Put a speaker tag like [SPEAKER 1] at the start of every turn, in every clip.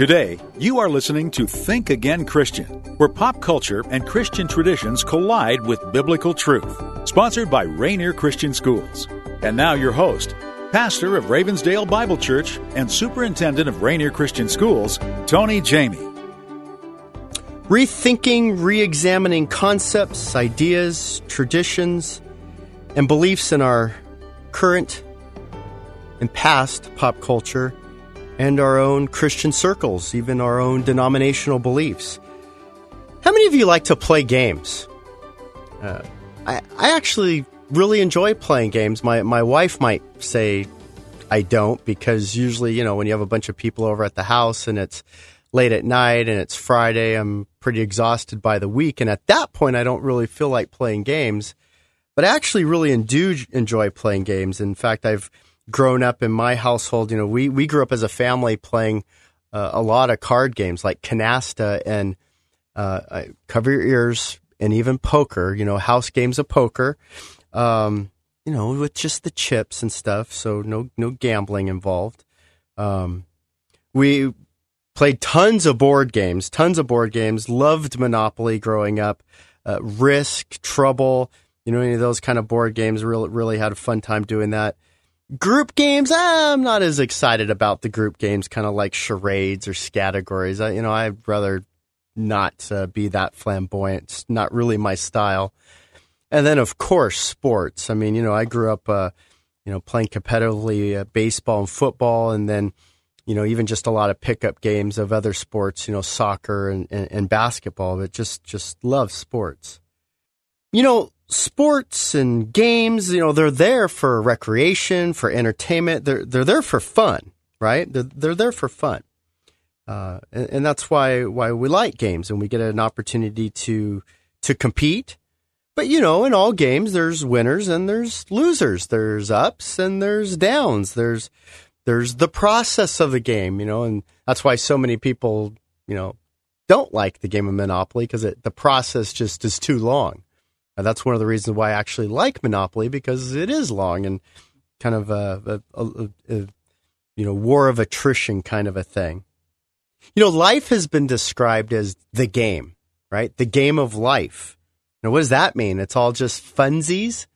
[SPEAKER 1] Today, you are listening to Think Again Christian, where pop culture and Christian traditions collide with biblical truth. Sponsored by Rainier Christian Schools. And now, your host, pastor of Ravensdale Bible Church and superintendent of Rainier Christian Schools, Tony Jamie.
[SPEAKER 2] Rethinking, re examining concepts, ideas, traditions, and beliefs in our current and past pop culture and our own Christian circles, even our own denominational beliefs. How many of you like to play games? Uh, I, I actually really enjoy playing games. My, my wife might say I don't because usually, you know, when you have a bunch of people over at the house and it's late at night and it's Friday, I'm pretty exhausted by the week. And at that point, I don't really feel like playing games. But I actually really do enjoy playing games. In fact, I've grown up in my household, you know, we, we grew up as a family playing uh, a lot of card games like canasta and uh, cover your ears and even poker, you know, house games of poker, um, you know, with just the chips and stuff. So no, no gambling involved. Um, we played tons of board games, tons of board games, loved Monopoly growing up, uh, Risk, Trouble, you know, any of those kind of board games. Really, really had a fun time doing that. Group games, I'm not as excited about the group games, kind of like charades or categories. I, you know, I'd rather not uh, be that flamboyant. It's not really my style. And then, of course, sports. I mean, you know, I grew up, uh, you know, playing competitively uh, baseball and football, and then, you know, even just a lot of pickup games of other sports, you know, soccer and, and, and basketball. But just, just love sports. You know, sports and games, you know, they're there for recreation, for entertainment. They're they're there for fun, right? They're they're there for fun, uh, and, and, that's why why we like games and we get an opportunity to to compete. But you know, in all games, there's winners and there's losers. There's ups and there's downs. There's there's the process of the game, you know, and that's why so many people, you know, don't like the game of Monopoly because the process just is too long. That's one of the reasons why I actually like Monopoly because it is long and kind of a, a, a, a you know war of attrition kind of a thing. You know, life has been described as the game, right? The game of life. Now, what does that mean? It's all just funsies?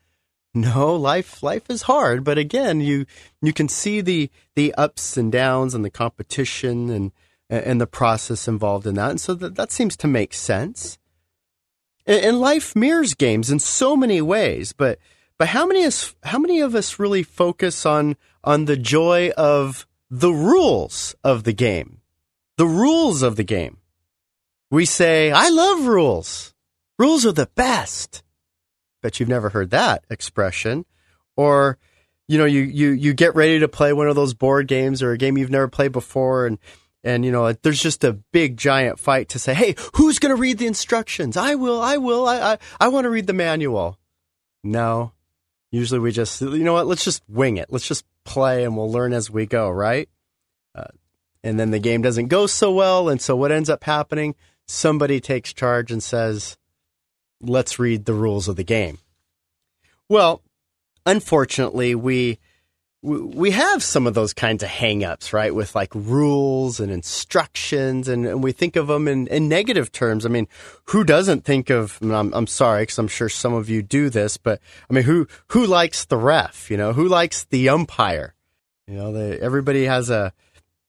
[SPEAKER 2] No, life life is hard, but again, you you can see the the ups and downs and the competition and and the process involved in that, and so that that seems to make sense. And life mirrors games in so many ways, but but how many is how many of us really focus on on the joy of the rules of the game? The rules of the game. We say, I love rules. Rules are the best. Bet you've never heard that expression. Or, you know, you, you, you get ready to play one of those board games or a game you've never played before and and you know there's just a big giant fight to say hey who's going to read the instructions? I will i will i i, I want to read the manual. No. Usually we just you know what? Let's just wing it. Let's just play and we'll learn as we go right? Uh, and then the game doesn't go so well. And so what ends up happening? Somebody takes charge and says let's read the rules of the game. Well unfortunately we we have some of those kinds of hangups, right? With like rules and instructions, and, and we think of them in, in, negative terms. I mean, who doesn't think of? I am I'm sorry, because I'm sure some of you do this, but I mean, who who likes the ref? You know, who likes the umpire? You know, they, everybody has a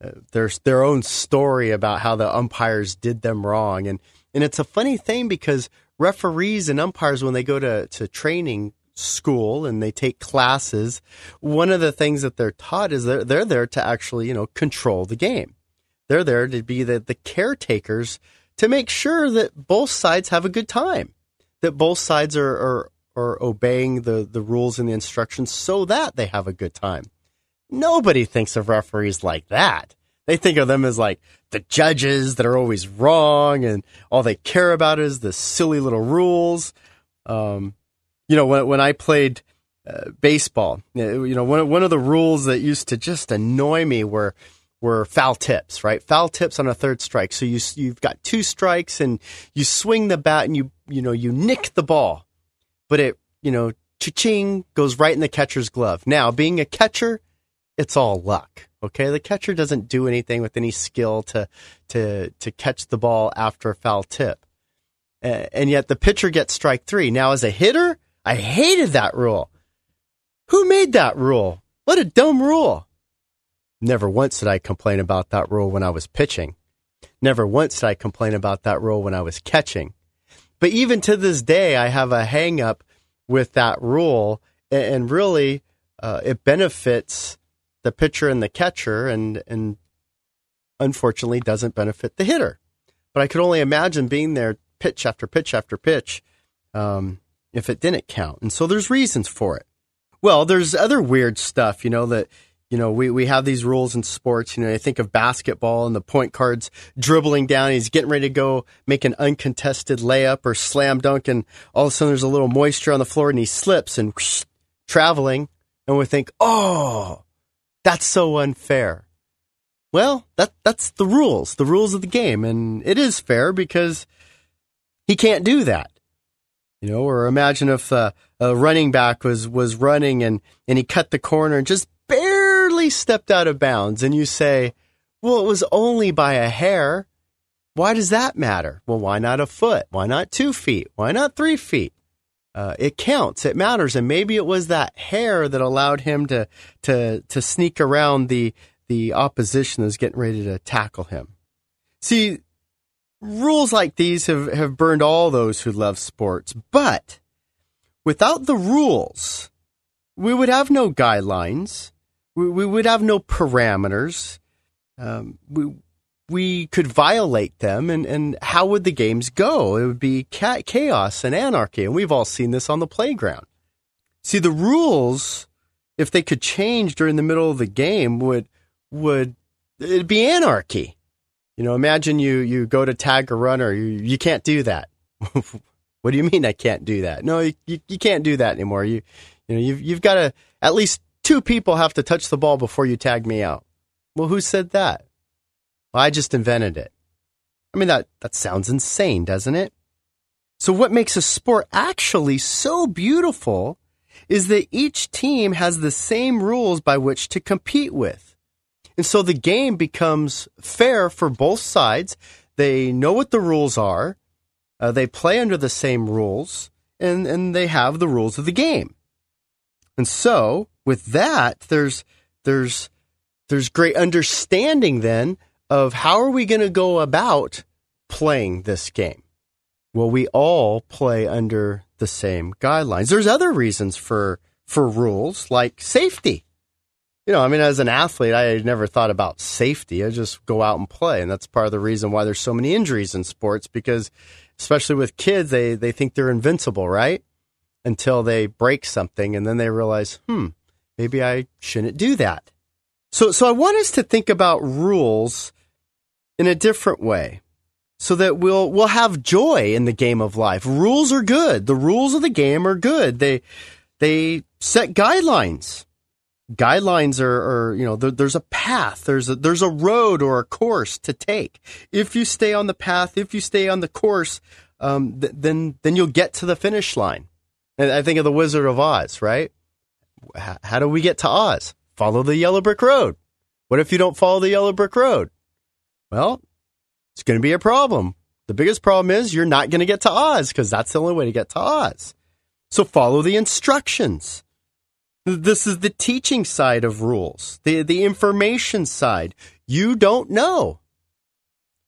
[SPEAKER 2] uh, their their own story about how the umpires did them wrong, and and it's a funny thing because referees and umpires when they go to to training school and they take classes, one of the things that they're taught is they're, they're there to actually, you know, control the game. They're there to be the, the caretakers to make sure that both sides have a good time, that both sides are, are, are obeying the, the rules and the instructions so that they have a good time. Nobody thinks of referees like that. They think of them as like the judges that are always wrong and all they care about is the silly little rules. Um, you know, when, when I played uh, baseball, you know, one, one of the rules that used to just annoy me were, were foul tips, right? Foul tips on a third strike. So you, you've got two strikes and you swing the bat and you, you know, you nick the ball, but it, you know, cha-ching goes right in the catcher's glove. Now, being a catcher, it's all luck. Okay, the catcher doesn't do anything with any skill to to to catch the ball after a foul tip, uh, and yet the pitcher gets strike three. Now, as a hitter, I hated that rule. Who made that rule? What a dumb rule! Never once did I complain about that rule when I was pitching. Never once did I complain about that rule when I was catching. But even to this day, I have a hang up with that rule, and really, uh, it benefits the pitcher and the catcher, and and unfortunately doesn't benefit the hitter. But I could only imagine being there pitch after pitch after pitch um, if it didn't count. And so there's reasons for it. Well, there's other weird stuff, you know, that you know, we, we have these rules in sports. You know, I think of basketball and the point guard's dribbling down. He's getting ready to go make an uncontested layup or slam dunk, and all of a sudden there's a little moisture on the floor, and he slips and whoosh, traveling, and we think, oh, that's so unfair. Well, that that's the rules, the rules of the game, and it is fair because he can't do that. You know, or imagine if uh, a running back was was running and and he cut the corner and just barely stepped out of bounds, and you say, "Well, it was only by a hair." Why does that matter? Well, why not a foot? Why not two feet? Why not three feet? uh, it counts. It matters. And maybe it was that hair that allowed him to to to sneak around the the opposition that's getting ready to tackle him. See, rules like these have, have burned all those who love sports, but without the rules, we would have no guidelines. We, we would have no parameters. Um, we, we could violate them and, and how would the games go? It would be chaos and anarchy. And we've all seen this on the playground. See, the rules, if they could change during the middle of the game, would, would, it'd be anarchy. You know, imagine you, you go to tag a runner. You, you can't do that. what do you mean I can't do that? No, you, you, you can't do that anymore. You, you know, you've, you've got to, at least two people have to touch the ball before you tag me out. Well, who said that? Well, I just invented it. I mean, that, that sounds insane, doesn't it? So, what makes a sport actually so beautiful is that each team has the same rules by which to compete with. And so the game becomes fair for both sides. They know what the rules are, uh, they play under the same rules, and, and they have the rules of the game. And so, with that, there's, there's, there's great understanding then of how are we going to go about playing this game? Well, we all play under the same guidelines. There's other reasons for for rules like safety. You know, I mean, as an athlete, I never thought about safety. I just go out and play, and that's part of the reason why there's so many injuries in sports. Because, especially with kids, they they think they're invincible, right? Until they break something, and then they realize, hmm, maybe I shouldn't do that. So, so I want us to think about rules in a different way so that we'll we'll have joy in the game of life. Rules are good. The rules of the game are good. They they set guidelines. Guidelines are, are you know, there, there's a path, there's a there's a road or a course to take. If you stay on the path, if you stay on the course, um, th- then then you'll get to the finish line. And I think of the Wizard of Oz, right? H- how do we get to Oz? Follow the yellow brick road. What if you don't follow the yellow brick road? Well, it's going to be a problem. The biggest problem is you're not going to get to Oz because that's the only way to get to Oz. So follow the instructions. This is the teaching side of rules, the, the information side. You don't know.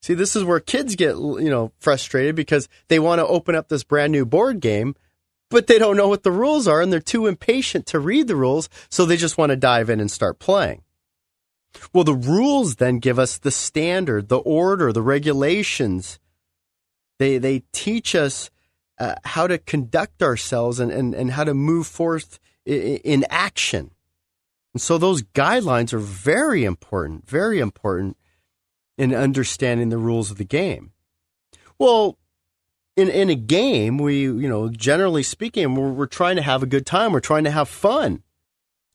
[SPEAKER 2] See, this is where kids get, you know, frustrated because they want to open up this brand new board game, but they don't know what the rules are and they're too impatient to read the rules. So they just want to dive in and start playing. Well, the rules then give us the standard, the order, the regulations. They, they teach us uh, how to conduct ourselves and, and, and how to move forth in, action. And so those guidelines are very important, very important in understanding the rules of the game. Well, in in a game, we you know generally speaking, we're, we're trying to have a good time. We're trying to have fun.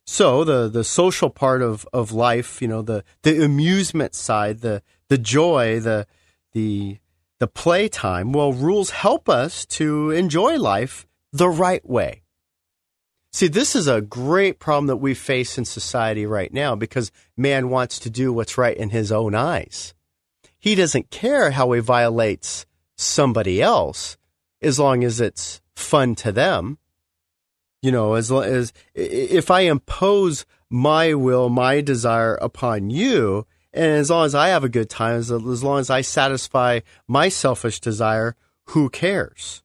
[SPEAKER 2] So the the social part of, of life, you know, the the amusement side, the the joy, the the the playtime. Well, rules help us to enjoy life the right way. See, this is a great problem that we face in society right now because man wants to do what's right in his own eyes. He doesn't care how he violates somebody else as long as it's fun to them. You know, as long as if I impose my will, my desire upon you, and as long as I have a good time, as, as long as I satisfy my selfish desire, who cares?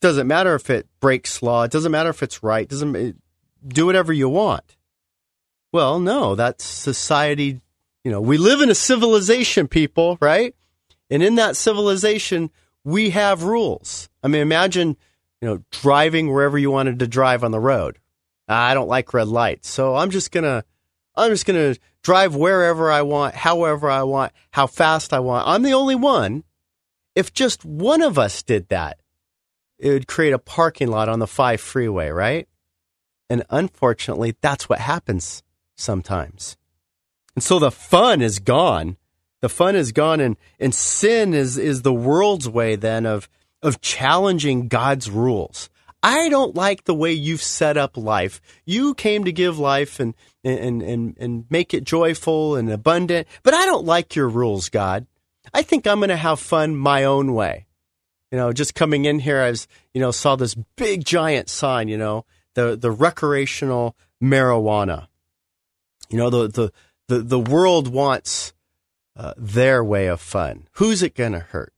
[SPEAKER 2] Doesn't matter if it breaks law. It doesn't matter if it's right. Doesn't it, do whatever you want. Well, no, that's society. You know, we live in a civilization, people, right? And in that civilization, we have rules. I mean, imagine, you know, driving wherever you wanted to drive on the road. I don't like red lights, so I'm just gonna, I'm just gonna drive wherever I want, however I want, how fast I want. I'm the only one. If just one of us did that, it would create a parking lot on the 5 freeway, right? And unfortunately, that's what happens sometimes. And so the fun is gone. The fun is gone and, and sin is, is the world's way then of, of challenging God's rules. I don't like the way you've set up life. You came to give life and, and, and, and make it joyful and abundant, but I don't like your rules, God. I think I'm going to have fun my own way. You know, just coming in here, I was, you know, saw this big giant sign, you know, the, the recreational marijuana. You know, the, the, the, the world wants uh, their way of fun. Who's it going to hurt?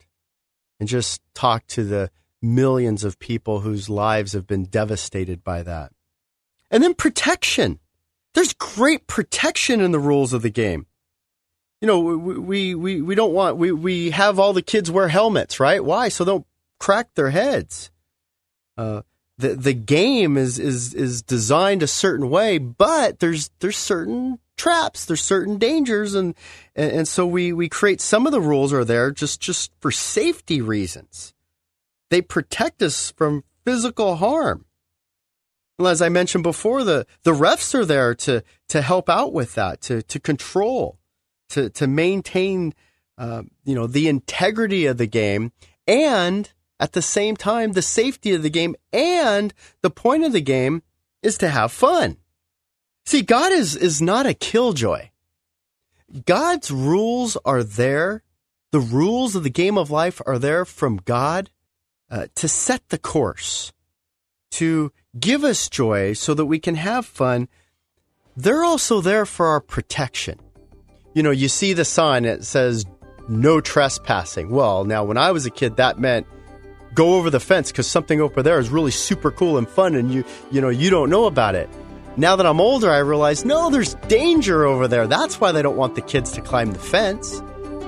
[SPEAKER 2] And just talk to the millions of people whose lives have been devastated by that. And then protection. There's great protection in the rules of the game you know, we, we, we don't want, we, we have all the kids wear helmets, right? Why? So they'll crack their heads. Uh, the, the game is, is, is designed a certain way, but there's, there's certain traps, there's certain dangers. And, and, and so we, we create some of the rules are there just, just for safety reasons. They protect us from physical harm. Well, as I mentioned before, the, the refs are there to, to help out with that, to, to control to to maintain uh, you know the integrity of the game and at the same time the safety of the game and the point of the game is to have fun. See, God is is not a killjoy. God's rules are there. The rules of the game of life are there from God uh, to set the course, to give us joy so that we can have fun. They're also there for our protection you know, you see the sign that says no trespassing. Well, now when I was a kid, that meant go over the fence because something over there is really super cool and fun, and you you know you don't know about it. Now that I'm older, I realize no, there's danger over there. That's why they don't want the kids to climb the fence.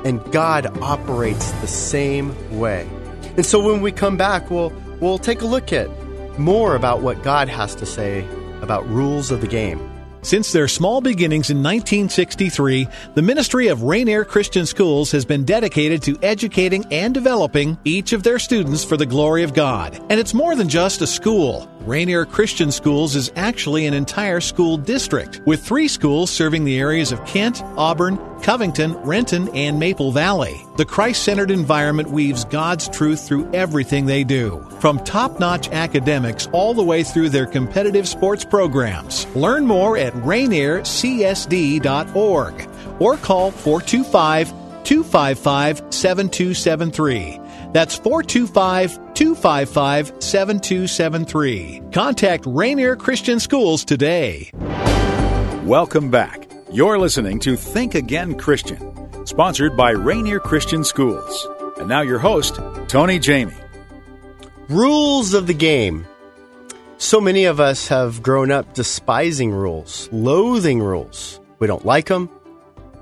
[SPEAKER 2] And God operates the same way. And so when we come back, we'll we'll take a look at more about what God has to say about rules of the game.
[SPEAKER 1] Since their small beginnings in 1963, the Ministry of Rainier Christian Schools has been dedicated to educating and developing each of their students for the glory of God. And it's more than just a school. Rainier Christian Schools is actually an entire school district, with three schools serving the areas of Kent, Auburn, Covington, Renton, and Maple Valley. The Christ centered environment weaves God's truth through everything they do, from top notch academics all the way through their competitive sports programs. Learn more at rainiercsd.org or call 425 255 7273. That's 425 255 7273. Contact Rainier Christian Schools today. Welcome back. You're listening to Think Again Christian, sponsored by Rainier Christian Schools. And now your host, Tony Jamie.
[SPEAKER 2] Rules of the game. So many of us have grown up despising rules, loathing rules. We don't like them.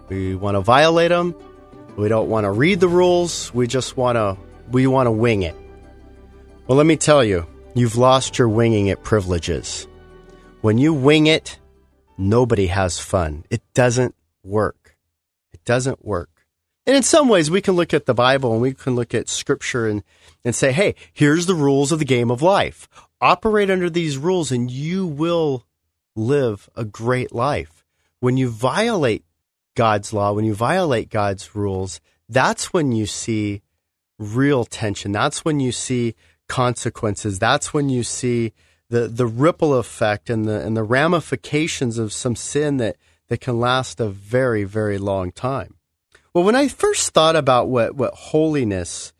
[SPEAKER 2] We want to violate them. We don't want to read the rules. We just want to we want to wing it. Well, let me tell you, you've lost your winging it privileges. When you wing it, nobody has fun. It doesn't work. It doesn't work. And in some ways, we can look at the Bible and we can look at scripture and, and say, hey, here's the rules of the game of life. Operate under these rules and you will live a great life. When you violate God's law, when you violate God's rules, that's when you see real tension. That's when you see consequences. That's when you see the the ripple effect and the and the ramifications of some sin that that can last a very very long time. Well, when I first thought about what what holiness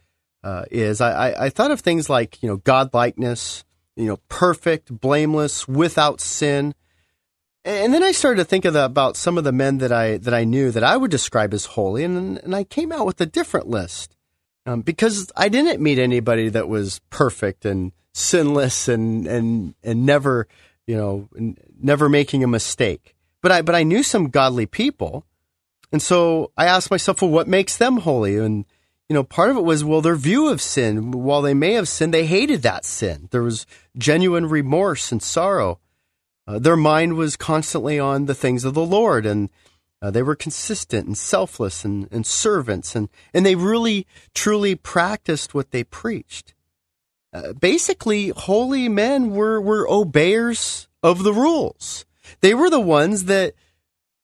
[SPEAKER 2] uh, is, I, I, I thought of things like you know godlikeness, you know perfect, blameless, without sin. And then I started to think the, about some of the men that I that I knew that I would describe as holy, and and I came out with a different list um, because I didn't meet anybody that was perfect and sinless and and and never you know never making a mistake. But I but I knew some godly people, and so I asked myself, well, what makes them holy? And you know, part of it was well, their view of sin. While they may have sinned, they hated that sin. There was genuine remorse and sorrow. Uh, their mind was constantly on the things of the Lord, and uh, they were consistent and selfless and, and servants, and, and they really, truly practiced what they preached. Uh, basically, holy men were, were obeyers of the rules. They were the ones that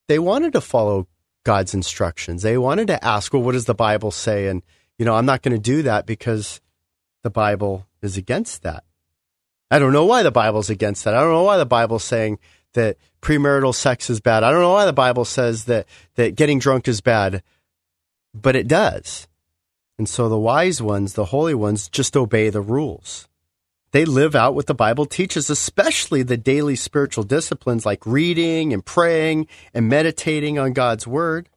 [SPEAKER 2] they wanted to follow God's instructions. They wanted to ask, well, what does the Bible say? And, you know, I'm not going to do that because the Bible is against that. I don't know why the Bible's against that. I don't know why the Bible's saying that premarital sex is bad. I don't know why the Bible says that, that getting drunk is bad, but it does. And so the wise ones, the holy ones, just obey the rules. They live out what the Bible teaches, especially the daily spiritual disciplines like reading and praying and meditating on God's word.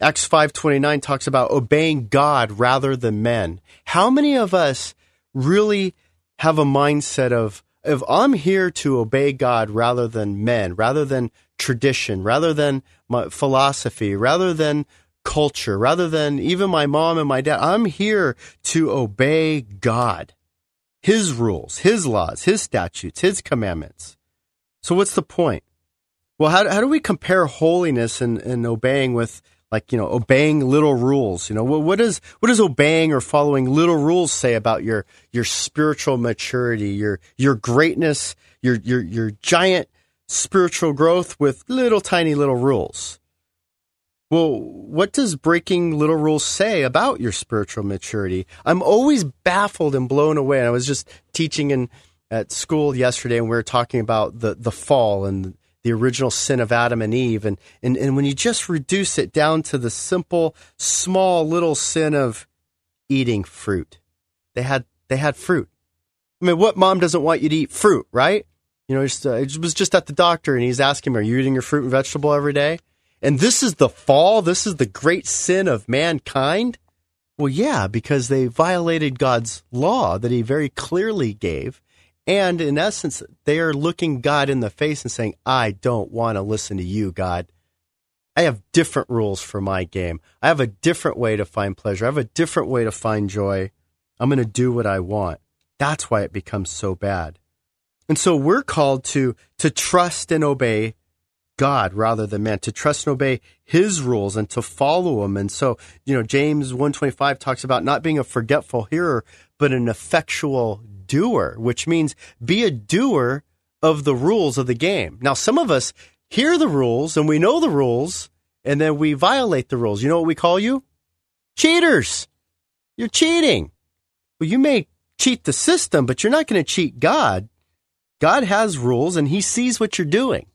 [SPEAKER 2] Acts 5:29 talks about obeying God rather than men. How many of us really have a mindset of if I'm here to obey God rather than men, rather than tradition, rather than my philosophy, rather than culture, rather than even my mom and my dad, I'm here to obey God, His rules, His laws, His statutes, His commandments. So what's the point? Well, how, how do we compare holiness and, and obeying with like you know obeying little rules you know what, what does what does obeying or following little rules say about your your spiritual maturity your your greatness your your your giant spiritual growth with little tiny little rules? Well what does breaking little rules say about your spiritual maturity? I'm always baffled and blown away. And i was just teaching in at school yesterday and we were talking about the the fall and the original sin of Adam and Eve. And, and, and when you just reduce it down to the simple, small little sin of eating fruit, they had, they had fruit. I mean, what mom doesn't want you to eat fruit, right? You know, uh, I was just at the doctor and he's asking me, are you eating your fruit and vegetable every day? And this is the fall. This is the great sin of mankind. Well, yeah, because they violated God's law that he very clearly gave. And in essence, they are looking God in the face and saying, I don't want to listen to you, God. I have different rules for my game. I have a different way to find pleasure. I have a different way to find joy. I'm going to do what I want. That's why it becomes so bad. And so we're called to, to trust and obey God rather than man, to trust and obey his rules and to follow them. And so, you know, James 125 talks about not being a forgetful hearer, but an effectual doer, which means be a doer of the rules of the game. Now, some of us hear the rules and we know the rules and then we violate the rules. You know what we call you? Cheaters. You're cheating. Well, you may cheat the system, but you're not going to cheat God. God has rules and he sees what you're doing.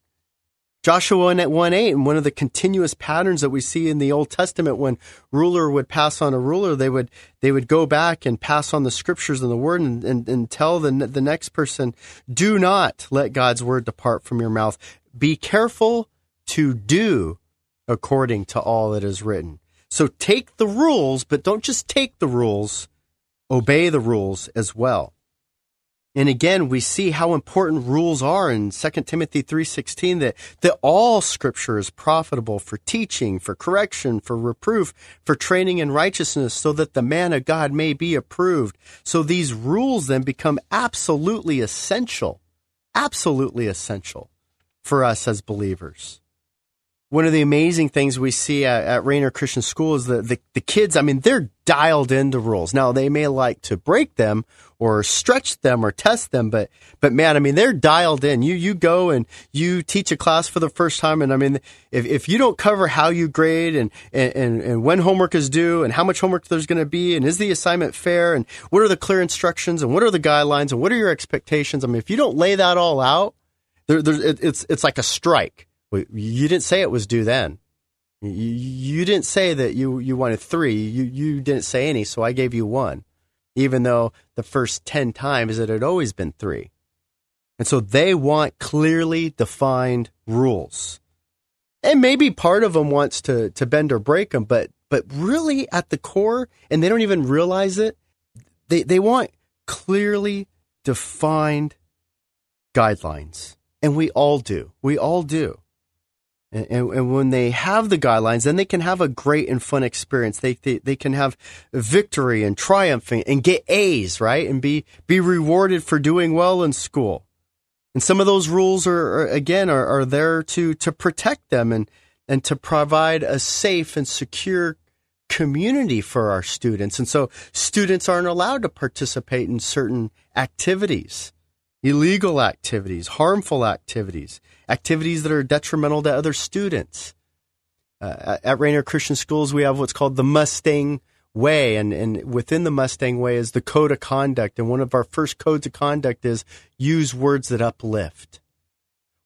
[SPEAKER 2] Joshua 1 at 1 8, and one of the continuous patterns that we see in the Old Testament when ruler would pass on a ruler, they would they would go back and pass on the scriptures and the word and, and, and tell the, the next person, do not let God's word depart from your mouth. Be careful to do according to all that is written. So take the rules, but don't just take the rules, obey the rules as well. And again, we see how important rules are in 2 Timothy 3:16 that that all scripture is profitable for teaching, for correction, for reproof, for training in righteousness so that the man of God may be approved. So these rules then become absolutely essential. Absolutely essential for us as believers. One of the amazing things we see at, at Rainier Christian School is that the, the kids, I mean, they're dialed into rules. Now they may like to break them or stretch them or test them, but, but man, I mean, they're dialed in. You, you go and you teach a class for the first time. And I mean, if, if you don't cover how you grade and, and, and when homework is due and how much homework there's going to be and is the assignment fair and what are the clear instructions and what are the guidelines and what are your expectations? I mean, if you don't lay that all out, there, it, it's, it's like a strike you didn't say it was due then. You, you didn't say that you, you wanted three. You, you didn't say any, so I gave you one, even though the first 10 times it had always been three. And so they want clearly defined rules. And maybe part of them wants to, to bend or break them, but, but really at the core, and they don't even realize it, they, they want clearly defined guidelines. And we all do. We all do. And, and, when they have the guidelines, then they can have a great and fun experience. They, they, they can have victory and triumphing and get A's, right? And be, be rewarded for doing well in school. And some of those rules are, are again, are, are there to, to protect them and, and to provide a safe and secure community for our students. And so students aren't allowed to participate in certain activities illegal activities, harmful activities, activities that are detrimental to other students. Uh, at Rainier Christian Schools, we have what's called the Mustang Way, and, and within the Mustang Way is the code of conduct. And one of our first codes of conduct is use words that uplift.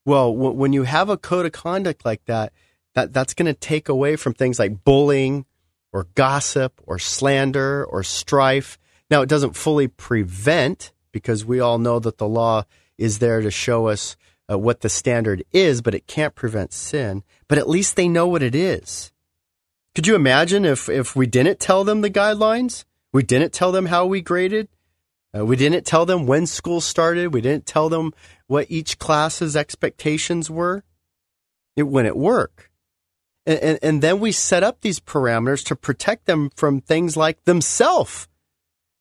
[SPEAKER 2] Well, w- when you have a code of conduct like that, that that's going to take away from things like bullying or gossip or slander or strife. Now, it doesn't fully prevent because we all know that the law is there to show us uh, what the standard is, but it can't prevent sin. But at least they know what it is. Could you imagine if, if we didn't tell them the guidelines? We didn't tell them how we graded? Uh, we didn't tell them when school started. We didn't tell them what each class's expectations were. It wouldn't work. And, and, and then we set up these parameters to protect them from things like themselves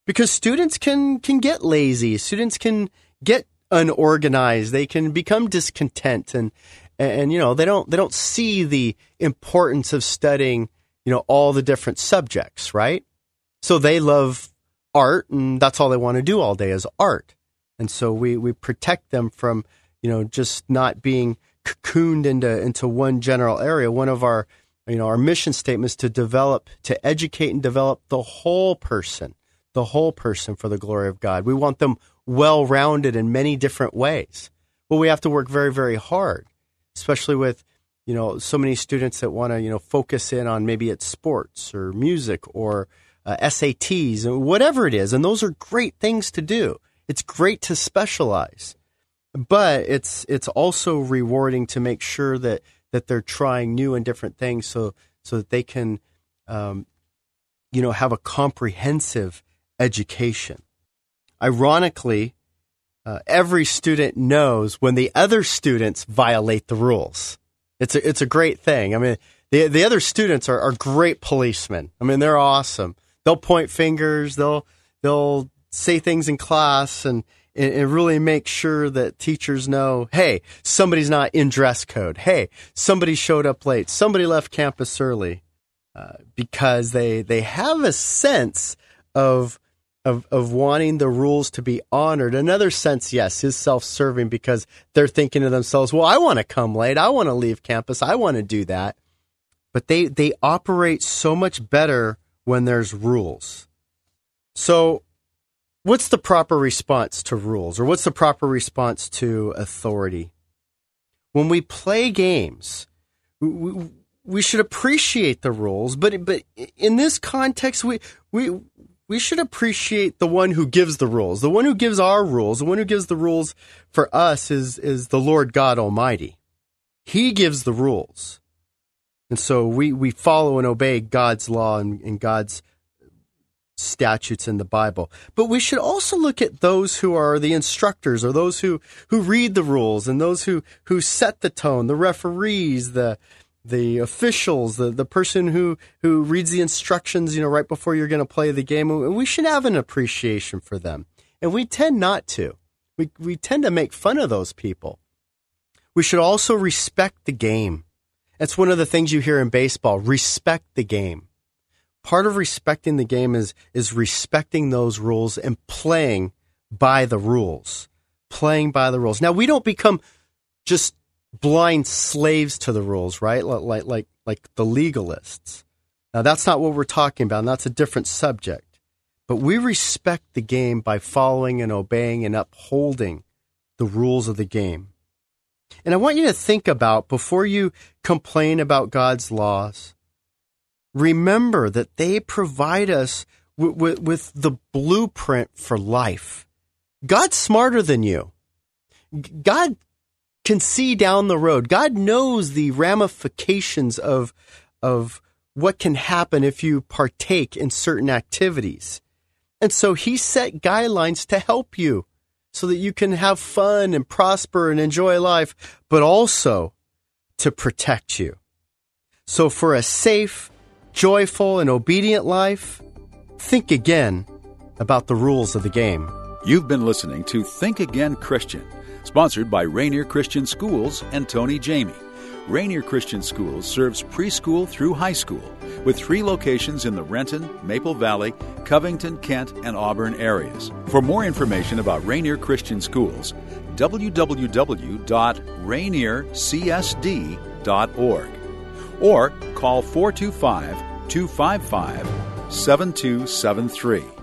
[SPEAKER 2] because students can can get lazy. Students can get unorganized. They can become discontent and and you know they don't they don't see the importance of studying you know all the different subjects right? So they love art and that's all they want to do all day is art. And so we we protect them from you know just not being cocooned into into one general area. One of our you know our mission statements to develop to educate and develop the whole person the whole person for the glory of God. We want them well rounded in many different ways. But we have to work very, very hard, especially with you know so many students that want to you know focus in on maybe it's sports or music or uh, SATs and whatever it is, and those are great things to do. It's great to specialize, but it's it's also rewarding to make sure that that they're trying new and different things so so that they can um, you know have a comprehensive education. Ironically, uh, every student knows when the other students violate the rules. It's a, it's a great thing. I mean, the, the other students are, are great policemen. I mean, they're awesome. They'll point fingers. They'll, they'll say things in class and, and really make sure that teachers know, hey, somebody's not in dress code. Hey, somebody showed up late. Somebody left campus early. Uh, because they, they have a sense of of, of wanting the rules to be honored. Another sense, yes, is self serving because they're thinking to themselves, well, I want to come late. I want to leave campus. I want to do that. But they, they operate so much better when there's rules. So, what's the proper response to rules or what's the proper response to authority? When we play games, we, we should appreciate the rules, but but in this context, we we we should appreciate the one who gives the rules. The one who gives our rules, the one who gives the rules for us is, is the Lord God Almighty. He gives the rules. And so we, we follow and obey God's law and, and God's statutes in the Bible. But we should also look at those who are the instructors or those who, who read the rules and those who, who set the tone, the referees, the, the officials, the, the person who, who reads the instructions, you know, right before you're going to play the game. And we should have an appreciation for them. And we tend not to. We, we tend to make fun of those people. We should also respect the game. It's one of the things you hear in baseball respect the game. Part of respecting the game is, is respecting those rules and playing by the rules. Playing by the rules. Now, we don't become just blind slaves to the rules, right? Like, like, like the legalists. Now, that's not what we're talking about, and that's a different subject. But we respect the game by following and obeying and upholding the rules of the game. And I want you to think about before you complain about God's laws, remember that they provide us with, with, with the blueprint for life. God's smarter than you. God can see down the road. God knows the ramifications of, of what can happen if you partake in certain activities. And so he set guidelines to help you so that you can have fun and prosper and enjoy life, but also to protect you. So for a safe, joyful, and obedient life, think again about the rules of the game.
[SPEAKER 1] You've been listening to Think Again Christian Sponsored by Rainier Christian Schools and Tony Jamie. Rainier Christian Schools serves preschool through high school with three locations in the Renton, Maple Valley, Covington, Kent, and Auburn areas. For more information about Rainier Christian Schools, www.rainiercsd.org or call 425 255 7273.